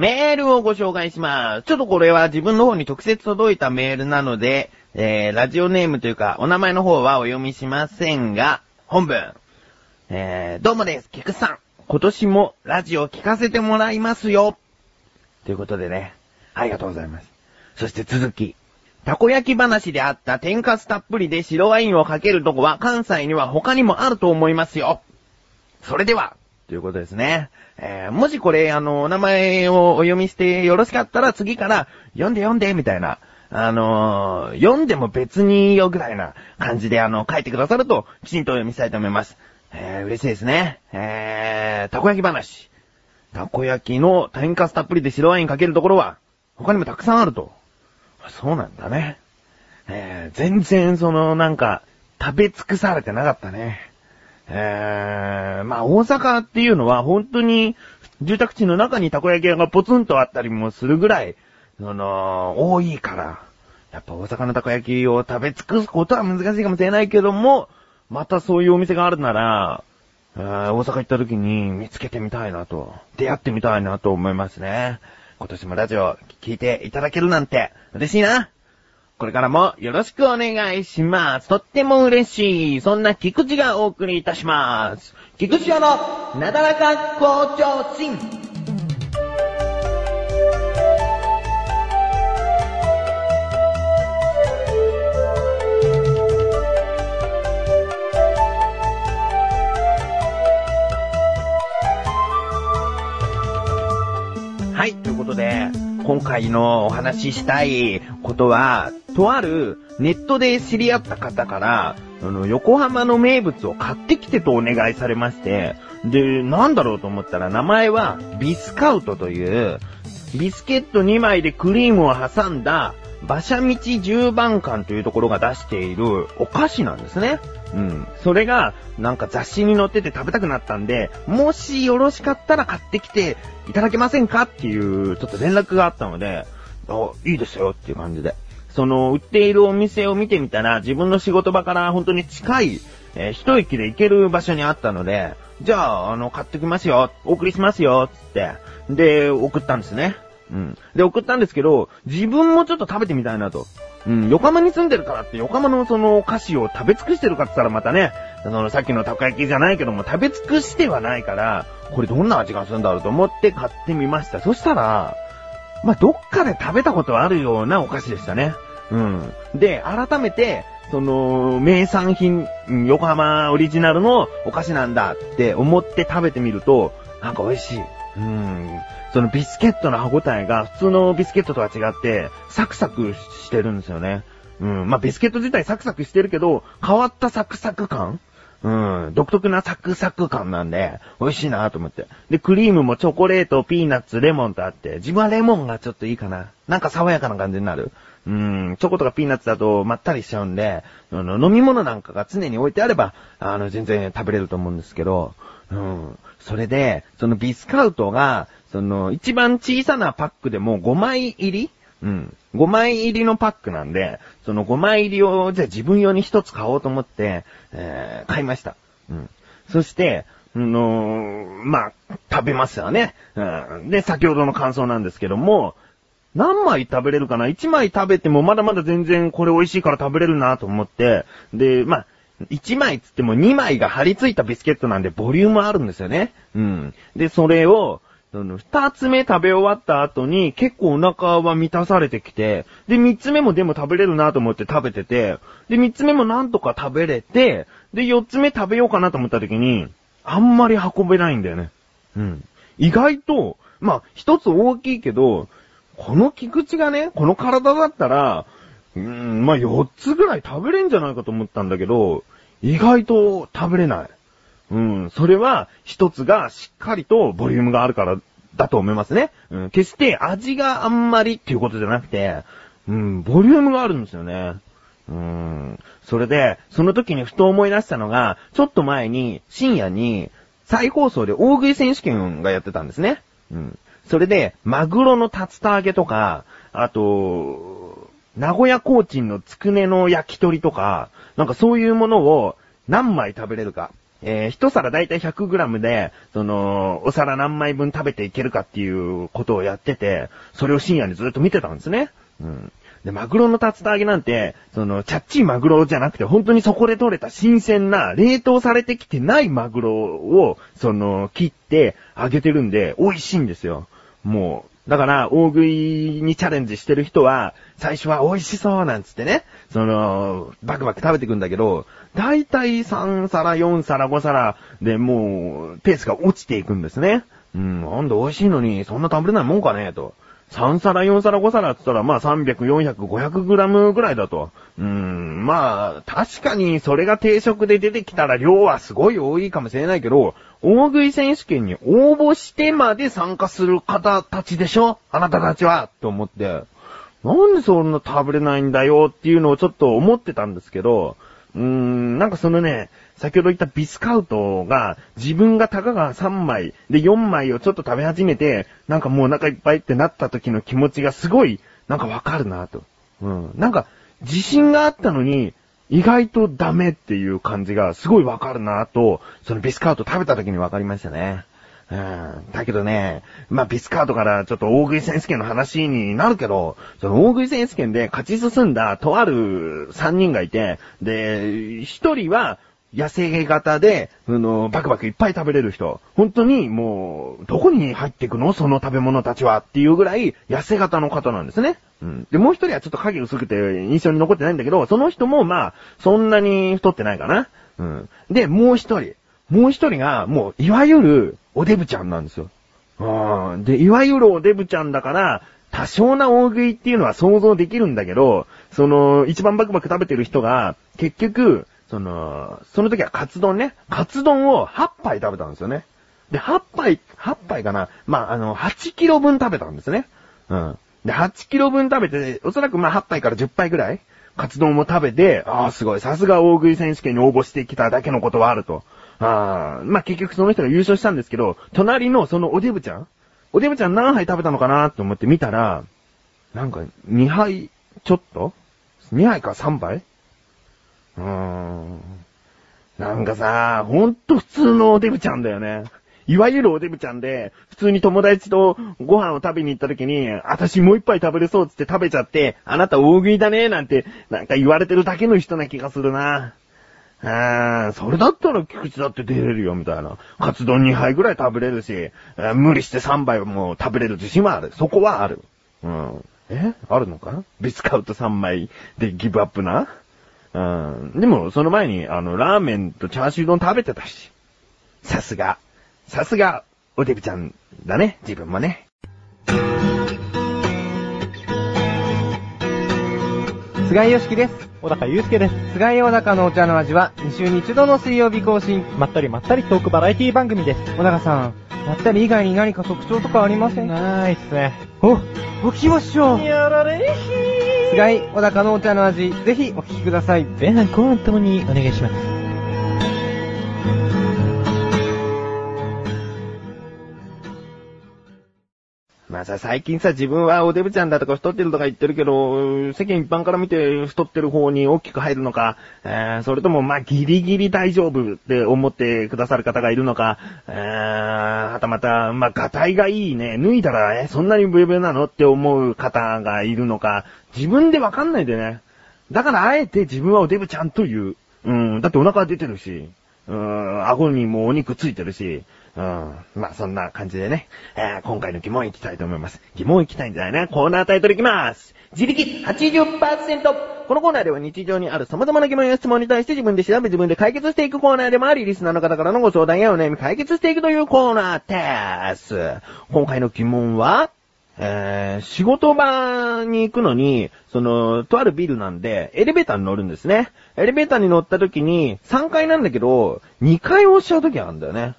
メールをご紹介します。ちょっとこれは自分の方に直接届いたメールなので、えー、ラジオネームというか、お名前の方はお読みしませんが、本文。えー、どうもです、菊さん。今年もラジオ聞かせてもらいますよ。ということでね、ありがとうございます。そして続き。たこ焼き話であった天かすたっぷりで白ワインをかけるとこは関西には他にもあると思いますよ。それでは、ということですね。えー、もしこれ、あの、お名前をお読みしてよろしかったら次から、読んで読んで、みたいな。あのー、読んでも別にいいよぐらいな感じで、あの、書いてくださると、きちんとお読みしたいと思います。えー、嬉しいですね。えー、たこ焼き話。たこ焼きの天かすたっぷりで白ワインかけるところは、他にもたくさんあると。そうなんだね。えー、全然その、なんか、食べ尽くされてなかったね。えー、まあ大阪っていうのは本当に住宅地の中にたこ焼き屋がポツンとあったりもするぐらい、その、多いから、やっぱ大阪のたこ焼きを食べ尽くすことは難しいかもしれないけども、またそういうお店があるなら、えー大阪行った時に見つけてみたいなと、出会ってみたいなと思いますね。今年もラジオ聞いていただけるなんて嬉しいな。これからもよろしくお願いします。とっても嬉しい。そんな菊池がお送りいたします。菊池屋のなだらか向上心。はい、ということで、今回のお話ししたいことは、とあるネットで知り合った方から、あの、横浜の名物を買ってきてとお願いされまして、で、なんだろうと思ったら名前はビスカウトという、ビスケット2枚でクリームを挟んだ、馬車道十番館というところが出しているお菓子なんですね。うん。それが、なんか雑誌に載ってて食べたくなったんで、もしよろしかったら買ってきていただけませんか？っていう、ちょっと連絡があったので、あ、いいですよっていう感じで。その、売っているお店を見てみたら、自分の仕事場から本当に近い、えー一駅で行ける場所にあったので、じゃあ、あの、買ってきますよ、お送りしますよ、つって。で、送ったんですね。うん。で、送ったんですけど、自分もちょっと食べてみたいなと。うん、横浜に住んでるからって、横浜のそのお菓子を食べ尽くしてるかって言ったらまたね、そのさっきのたこ焼きじゃないけども、食べ尽くしてはないから、これどんな味がするんだろうと思って買ってみました。そしたら、まあ、どっかで食べたことあるようなお菓子でしたね。うん。で、改めて、その、名産品、横浜オリジナルのお菓子なんだって思って食べてみると、なんか美味しい。うん。そのビスケットの歯応えが普通のビスケットとは違って、サクサクしてるんですよね。うん。まあ、ビスケット自体サクサクしてるけど、変わったサクサク感うん。独特なサクサク感なんで、美味しいなと思って。で、クリームもチョコレート、ピーナッツ、レモンとあって、自分はレモンがちょっといいかな。なんか爽やかな感じになる。うん、チョコとかピーナッツだとまったりしちゃうんで、あの飲み物なんかが常に置いてあれば、あの、全然食べれると思うんですけど、うん。それで、そのビスカウトが、その、一番小さなパックでも5枚入りうん。5枚入りのパックなんで、その5枚入りを、じゃあ自分用に1つ買おうと思って、えー、買いました。うん。そして、あのーまあ、食べますよね。うん。で、先ほどの感想なんですけども、何枚食べれるかな ?1 枚食べてもまだまだ全然これ美味しいから食べれるなと思って、で、まあ、1枚つっても2枚が張り付いたビスケットなんでボリュームあるんですよね。うん。で、それを、二つ目食べ終わった後に結構お腹は満たされてきて、で、三つ目もでも食べれるなと思って食べてて、で、三つ目もなんとか食べれて、で、四つ目食べようかなと思った時に、あんまり運べないんだよね。うん。意外と、まあ、一つ大きいけど、この菊池がね、この体だったら、うーん、まあ、4つぐらい食べれんじゃないかと思ったんだけど、意外と食べれない。うん、それは一つがしっかりとボリュームがあるからだと思いますね。うん、決して味があんまりっていうことじゃなくて、うん、ボリュームがあるんですよね。うん、それで、その時にふと思い出したのが、ちょっと前に深夜に再放送で大食い選手権がやってたんですね。うん。それで、マグロの竜田揚げとか、あと、名古屋コーチンのつくねの焼き鳥とか、なんかそういうものを何枚食べれるか。えー、一皿だいたい 100g で、その、お皿何枚分食べていけるかっていうことをやってて、それを深夜にずっと見てたんですね。うん。で、マグロの竜田揚げなんて、その、チャッチーマグロじゃなくて、本当にそこで取れた新鮮な、冷凍されてきてないマグロを、その、切って揚げてるんで、美味しいんですよ。もう、だから、大食いにチャレンジしてる人は、最初は美味しそうなんつってね、その、バクバク食べていくんだけど、だいたい3皿、4皿、5皿でもう、ペースが落ちていくんですね。うん、なんで美味しいのに、そんな食べれないもんかね、と。3皿、4皿、5皿って言ったら、まあ300、400、500グラムぐらいだと。うーん、まあ、確かにそれが定食で出てきたら量はすごい多いかもしれないけど、大食い選手権に応募してまで参加する方たちでしょ？あなたたちは？と思って。なんでそんな食べれないんだよっていうのをちょっと思ってたんですけど、うーん、なんかそのね、先ほど言ったビスカウトが、自分がたかが3枚、で4枚をちょっと食べ始めて、なんかもうお腹いっぱいってなった時の気持ちがすごい、なんかわかるなと。うん。なんか、自信があったのに、意外とダメっていう感じがすごいわかるなと、そのビスカウト食べた時にわかりましたね。うん。だけどね、まあ、ビスカートからちょっと大食い選手権の話になるけど、その大食い選手権で勝ち進んだとある3人がいて、で、1人は野生型で、あの、バクバクいっぱい食べれる人。本当にもう、どこに入っていくの？その食べ物たちはっていうぐらい、痩せ型の方なんですね。うん。で、もう一人はちょっと影薄くて印象に残ってないんだけど、その人もまあ、そんなに太ってないかな。うん。で、もう一人。もう一人が、もう、いわゆる、おデブちゃんなんですよ。うん。で、いわゆるおデブちゃんだから、多少な大食いっていうのは想像できるんだけど、その、一番バクバク食べてる人が、結局、その、その時はカツ丼ね。カツ丼を8杯食べたんですよね。で、8杯、8杯かな。まあ、あの、8キロ分食べたんですね。うん。で、8キロ分食べて、おそらくまあ8杯から10杯ぐらい、カツ丼も食べて、ああ、すごい、さすが大食い選手権に応募してきただけのことはあると。ああ、まあ結局その人が優勝したんですけど、隣のそのおデブちゃんおデブちゃん何杯食べたのかなと思って見たら、なんか2杯ちょっと ?2 杯か3杯？うーん。なんかさ、ほんと普通のおデブちゃんだよね。いわゆるおデブちゃんで、普通に友達とご飯を食べに行った時に、私もう一杯食べれそうつって食べちゃって、あなた大食いだねなんて、なんか言われてるだけの人な気がするな。あーそれだったら菊池だって出れるよ、みたいな。カツ丼2杯ぐらい食べれるし、無理して3杯も食べれる自信はある。そこはある。うん。えあるのか？ビスカウト3枚でギブアップな？うん。でも、その前に、あの、ラーメンとチャーシュー丼食べてたし。さすが。さすが、おデブちゃんだね。自分もね。菅井よしきです。小高祐介です。菅井小高のお茶の味は、2週に1度の水曜日更新。まったりまったりトークバラエティ番組です。小高さん、まったり以外に何か特徴とかありません？ないっすね。お、お聞きましょう。やられひー。菅井小高のお茶の味、ぜひお聞きください。前半後半ともにお願いします。まあさ、最近さ、自分はおデブちゃんだとか太ってるとか言ってるけど、世間一般から見て太ってる方に大きく入るのか、えー、それともまあギリギリ大丈夫って思ってくださる方がいるのか、えー、はたまた、まあ、ガタイがいいね、脱いだら、え、そんなにブヨブヨなのって思う方がいるのか、自分でわかんないでね。だからあえて自分はおデブちゃんと言う。うん、だってお腹出てるし、うん、顎にもお肉ついてるし、うん。まあ、そんな感じでね、えー、今回の疑問いきたいと思います。疑問いきたいんじゃないな。コーナータイトルいきます。自力80%。このコーナーでは日常にある様々な疑問や質問に対して自分で調べ自分で解決していくコーナーでもあり、リスナーの方からのご相談やお悩み解決していくというコーナーです。今回の疑問は、えー、仕事場に行くのに、その、とあるビルなんで、エレベーターに乗るんですね。エレベーターに乗った時に、3階なんだけど、2階を押しちゃう時あるんだよね。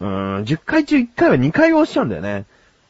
うん、10回中1回は2回押しちゃうんだよね。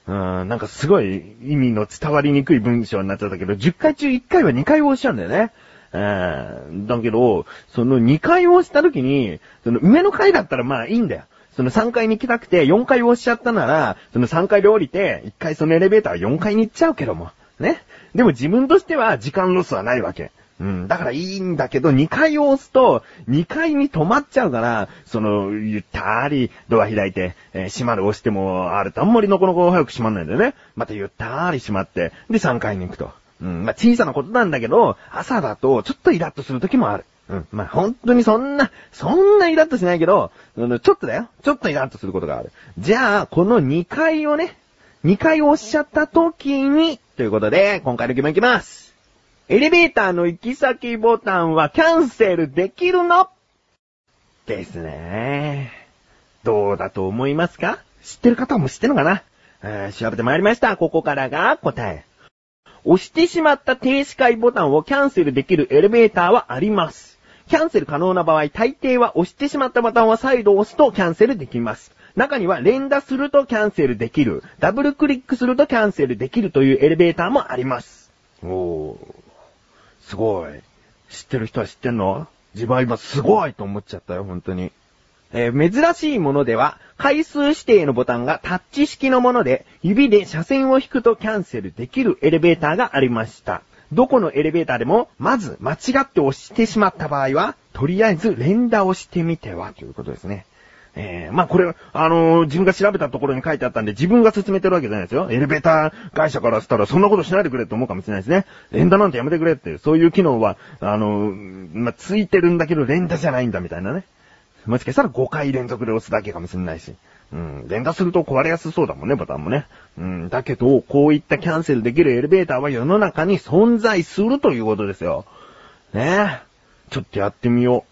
うん、なんかすごい意味の伝わりにくい文章になっちゃったけど、10回中1回は2回押しちゃうんだよね。うん、だけど、その2回押した時に、その上の階だったらまあいいんだよ。その3階に行きたくて4階押しちゃったなら、その3階で降りて、1回そのエレベーター4階に行っちゃうけども。ね。でも自分としては時間ロスはないわけ。うん。だからいいんだけど、2階を押すと、2階に止まっちゃうから、その、ゆったりドア開いて、えー閉まる押しても、あるとあんまりのこのこ早く閉まんないんだよね。またゆったり閉まって、で3階に行くと。うん。まあ小さなことなんだけど、朝だとちょっとイラッとする時もある。うん。まあ本当にそんな、そんなイラッとしないけど、ちょっとだよ。ちょっとイラッとすることがある。じゃあ、この2階をね、2回押しちゃった時に、ということで、今回の疑問いきます。エレベーターの行き先ボタンはキャンセルできるの？ですね。どうだと思いますか？知ってる方も知ってるのかな？調べてまいりました。ここからが答え。押してしまった停止回ボタンをキャンセルできるエレベーターはあります。キャンセル可能な場合、大抵は押してしまったボタンを再度押すとキャンセルできます。中には連打するとキャンセルできる、ダブルクリックするとキャンセルできるというエレベーターもあります。おー、すごい。知ってる人は知ってんの？自分は今すごいと思っちゃったよ、本当に。えー珍しいものでは、回数指定のボタンがタッチ式のもので、指で車線を引くとキャンセルできるエレベーターがありました。どこのエレベーターでも、まず間違って押してしまった場合は、とりあえず連打をしてみては、ということですね。えー、まあこれ、あのー自分が調べたところに書いてあったんで、自分が進めてるわけじゃないですよ。エレベーター会社からしたら、そんなことしないでくれって思うかもしれないですね。連打なんてやめてくれって、そういう機能は、あのーまあ、ついてるんだけど、連打じゃないんだみたいなね。もしかしたら5回連続で押すだけかもしれないし。うん。連打すると壊れやすそうだもんね、ボタンもね。うん。だけど、こういったキャンセルできるエレベーターは世の中に存在するということですよ。ねえ。ちょっとやってみよう。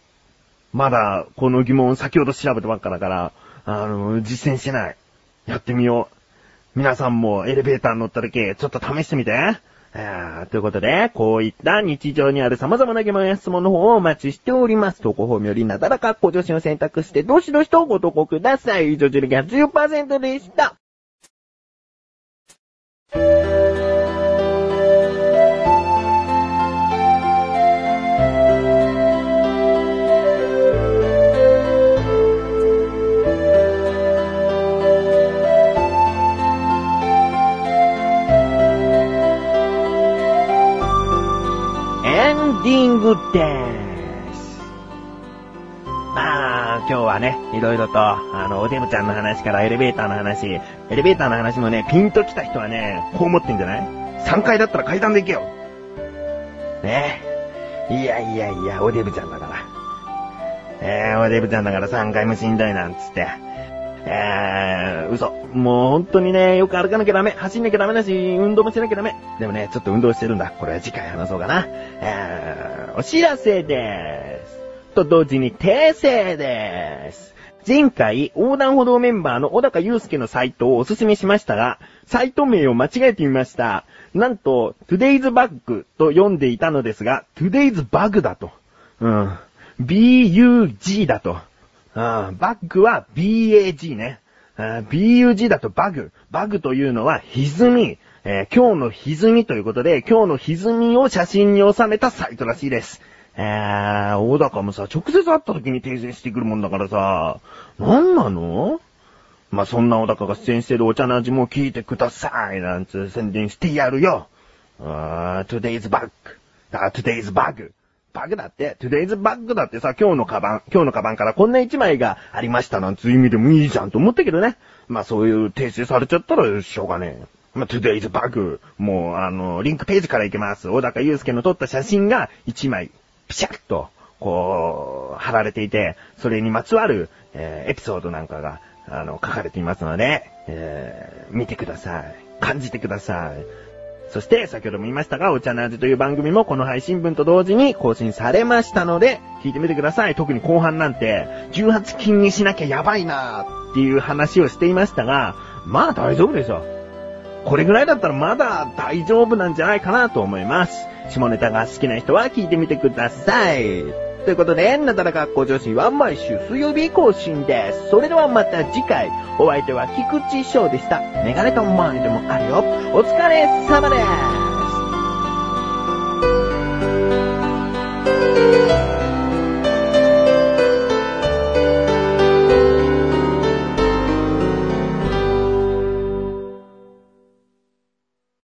まだ、この疑問先ほど調べたばっかだから、あの、実践してない。やってみよう。皆さんもエレベーターに乗った時、ちょっと試してみて。あーということで、こういった日常にある様々な疑問や質問の方をお待ちしております。投稿フォームよりなだらか向上心を選択して、どしどしとご投稿ください。女子力80%でした。ディングです。まあ、今日はね、いろいろと、あの、おデブちゃんの話からエレベーターの話、エレベーターの話もね、ピンと来た人はね、こう思ってんじゃない ?3 階だったら階段で行けよ。ねえ。いやいやいや、おデブちゃんだから。えー、おデブちゃんだから3階もしんどいなんつって。えー、嘘。もう本当にね、よく歩かなきゃダメ。走んなきゃダメだし、運動もしなきゃダメ。でもね、ちょっと運動してるんだ。これは次回話そうかな。えー、お知らせでーす。と同時に訂正でーす。前回、横断歩道メンバーの小高祐介のサイトをおすすめしましたが、サイト名を間違えてみました。なんと、today's bug と読んでいたのですが、today's bug だと。うん。bug だと。バッグは BAG ね。BUG だとバグ。バグというのは歪み。えー今日の歪みということで、今日の歪みを写真に収めたサイトらしいです。えー、大高もさ、直接会った時に訂正してくるもんだからさ、なんなの？まあ、そんな小高が出演してるお茶の味も聞いてくださいなんつう宣伝してやるよ。あー today's bug. だ today's bug. バグだって、today's bug だってさ、今日のカバン、今日のカバンからこんな一枚がありましたなんつう意味でもいいじゃんと思ったけどね。まあそういう訂正されちゃったらしょうがねえ。まあ today's bug。もうあの、リンクページから行けます。小高祐介の撮った写真が一枚、ピシャッと、こう、貼られていて、それにまつわる、えーエピソードなんかが、あの、書かれていますので、えー見てください。感じてください。そして、先ほども言いましたが、お茶の味という番組もこの配信分と同時に更新されましたので、聞いてみてください。特に後半なんて、18禁にしなきゃやばいなーっていう話をしていましたが、まあ大丈夫でしょ。これぐらいだったらまだ大丈夫なんじゃないかなと思います。下ネタが好きな人は聞いてみてください。ということで、なだらか向上心は毎週水曜日更新です。それではまた次回、お相手は菊池翔でした。メガネとマイでもあるよ。お疲れ様です。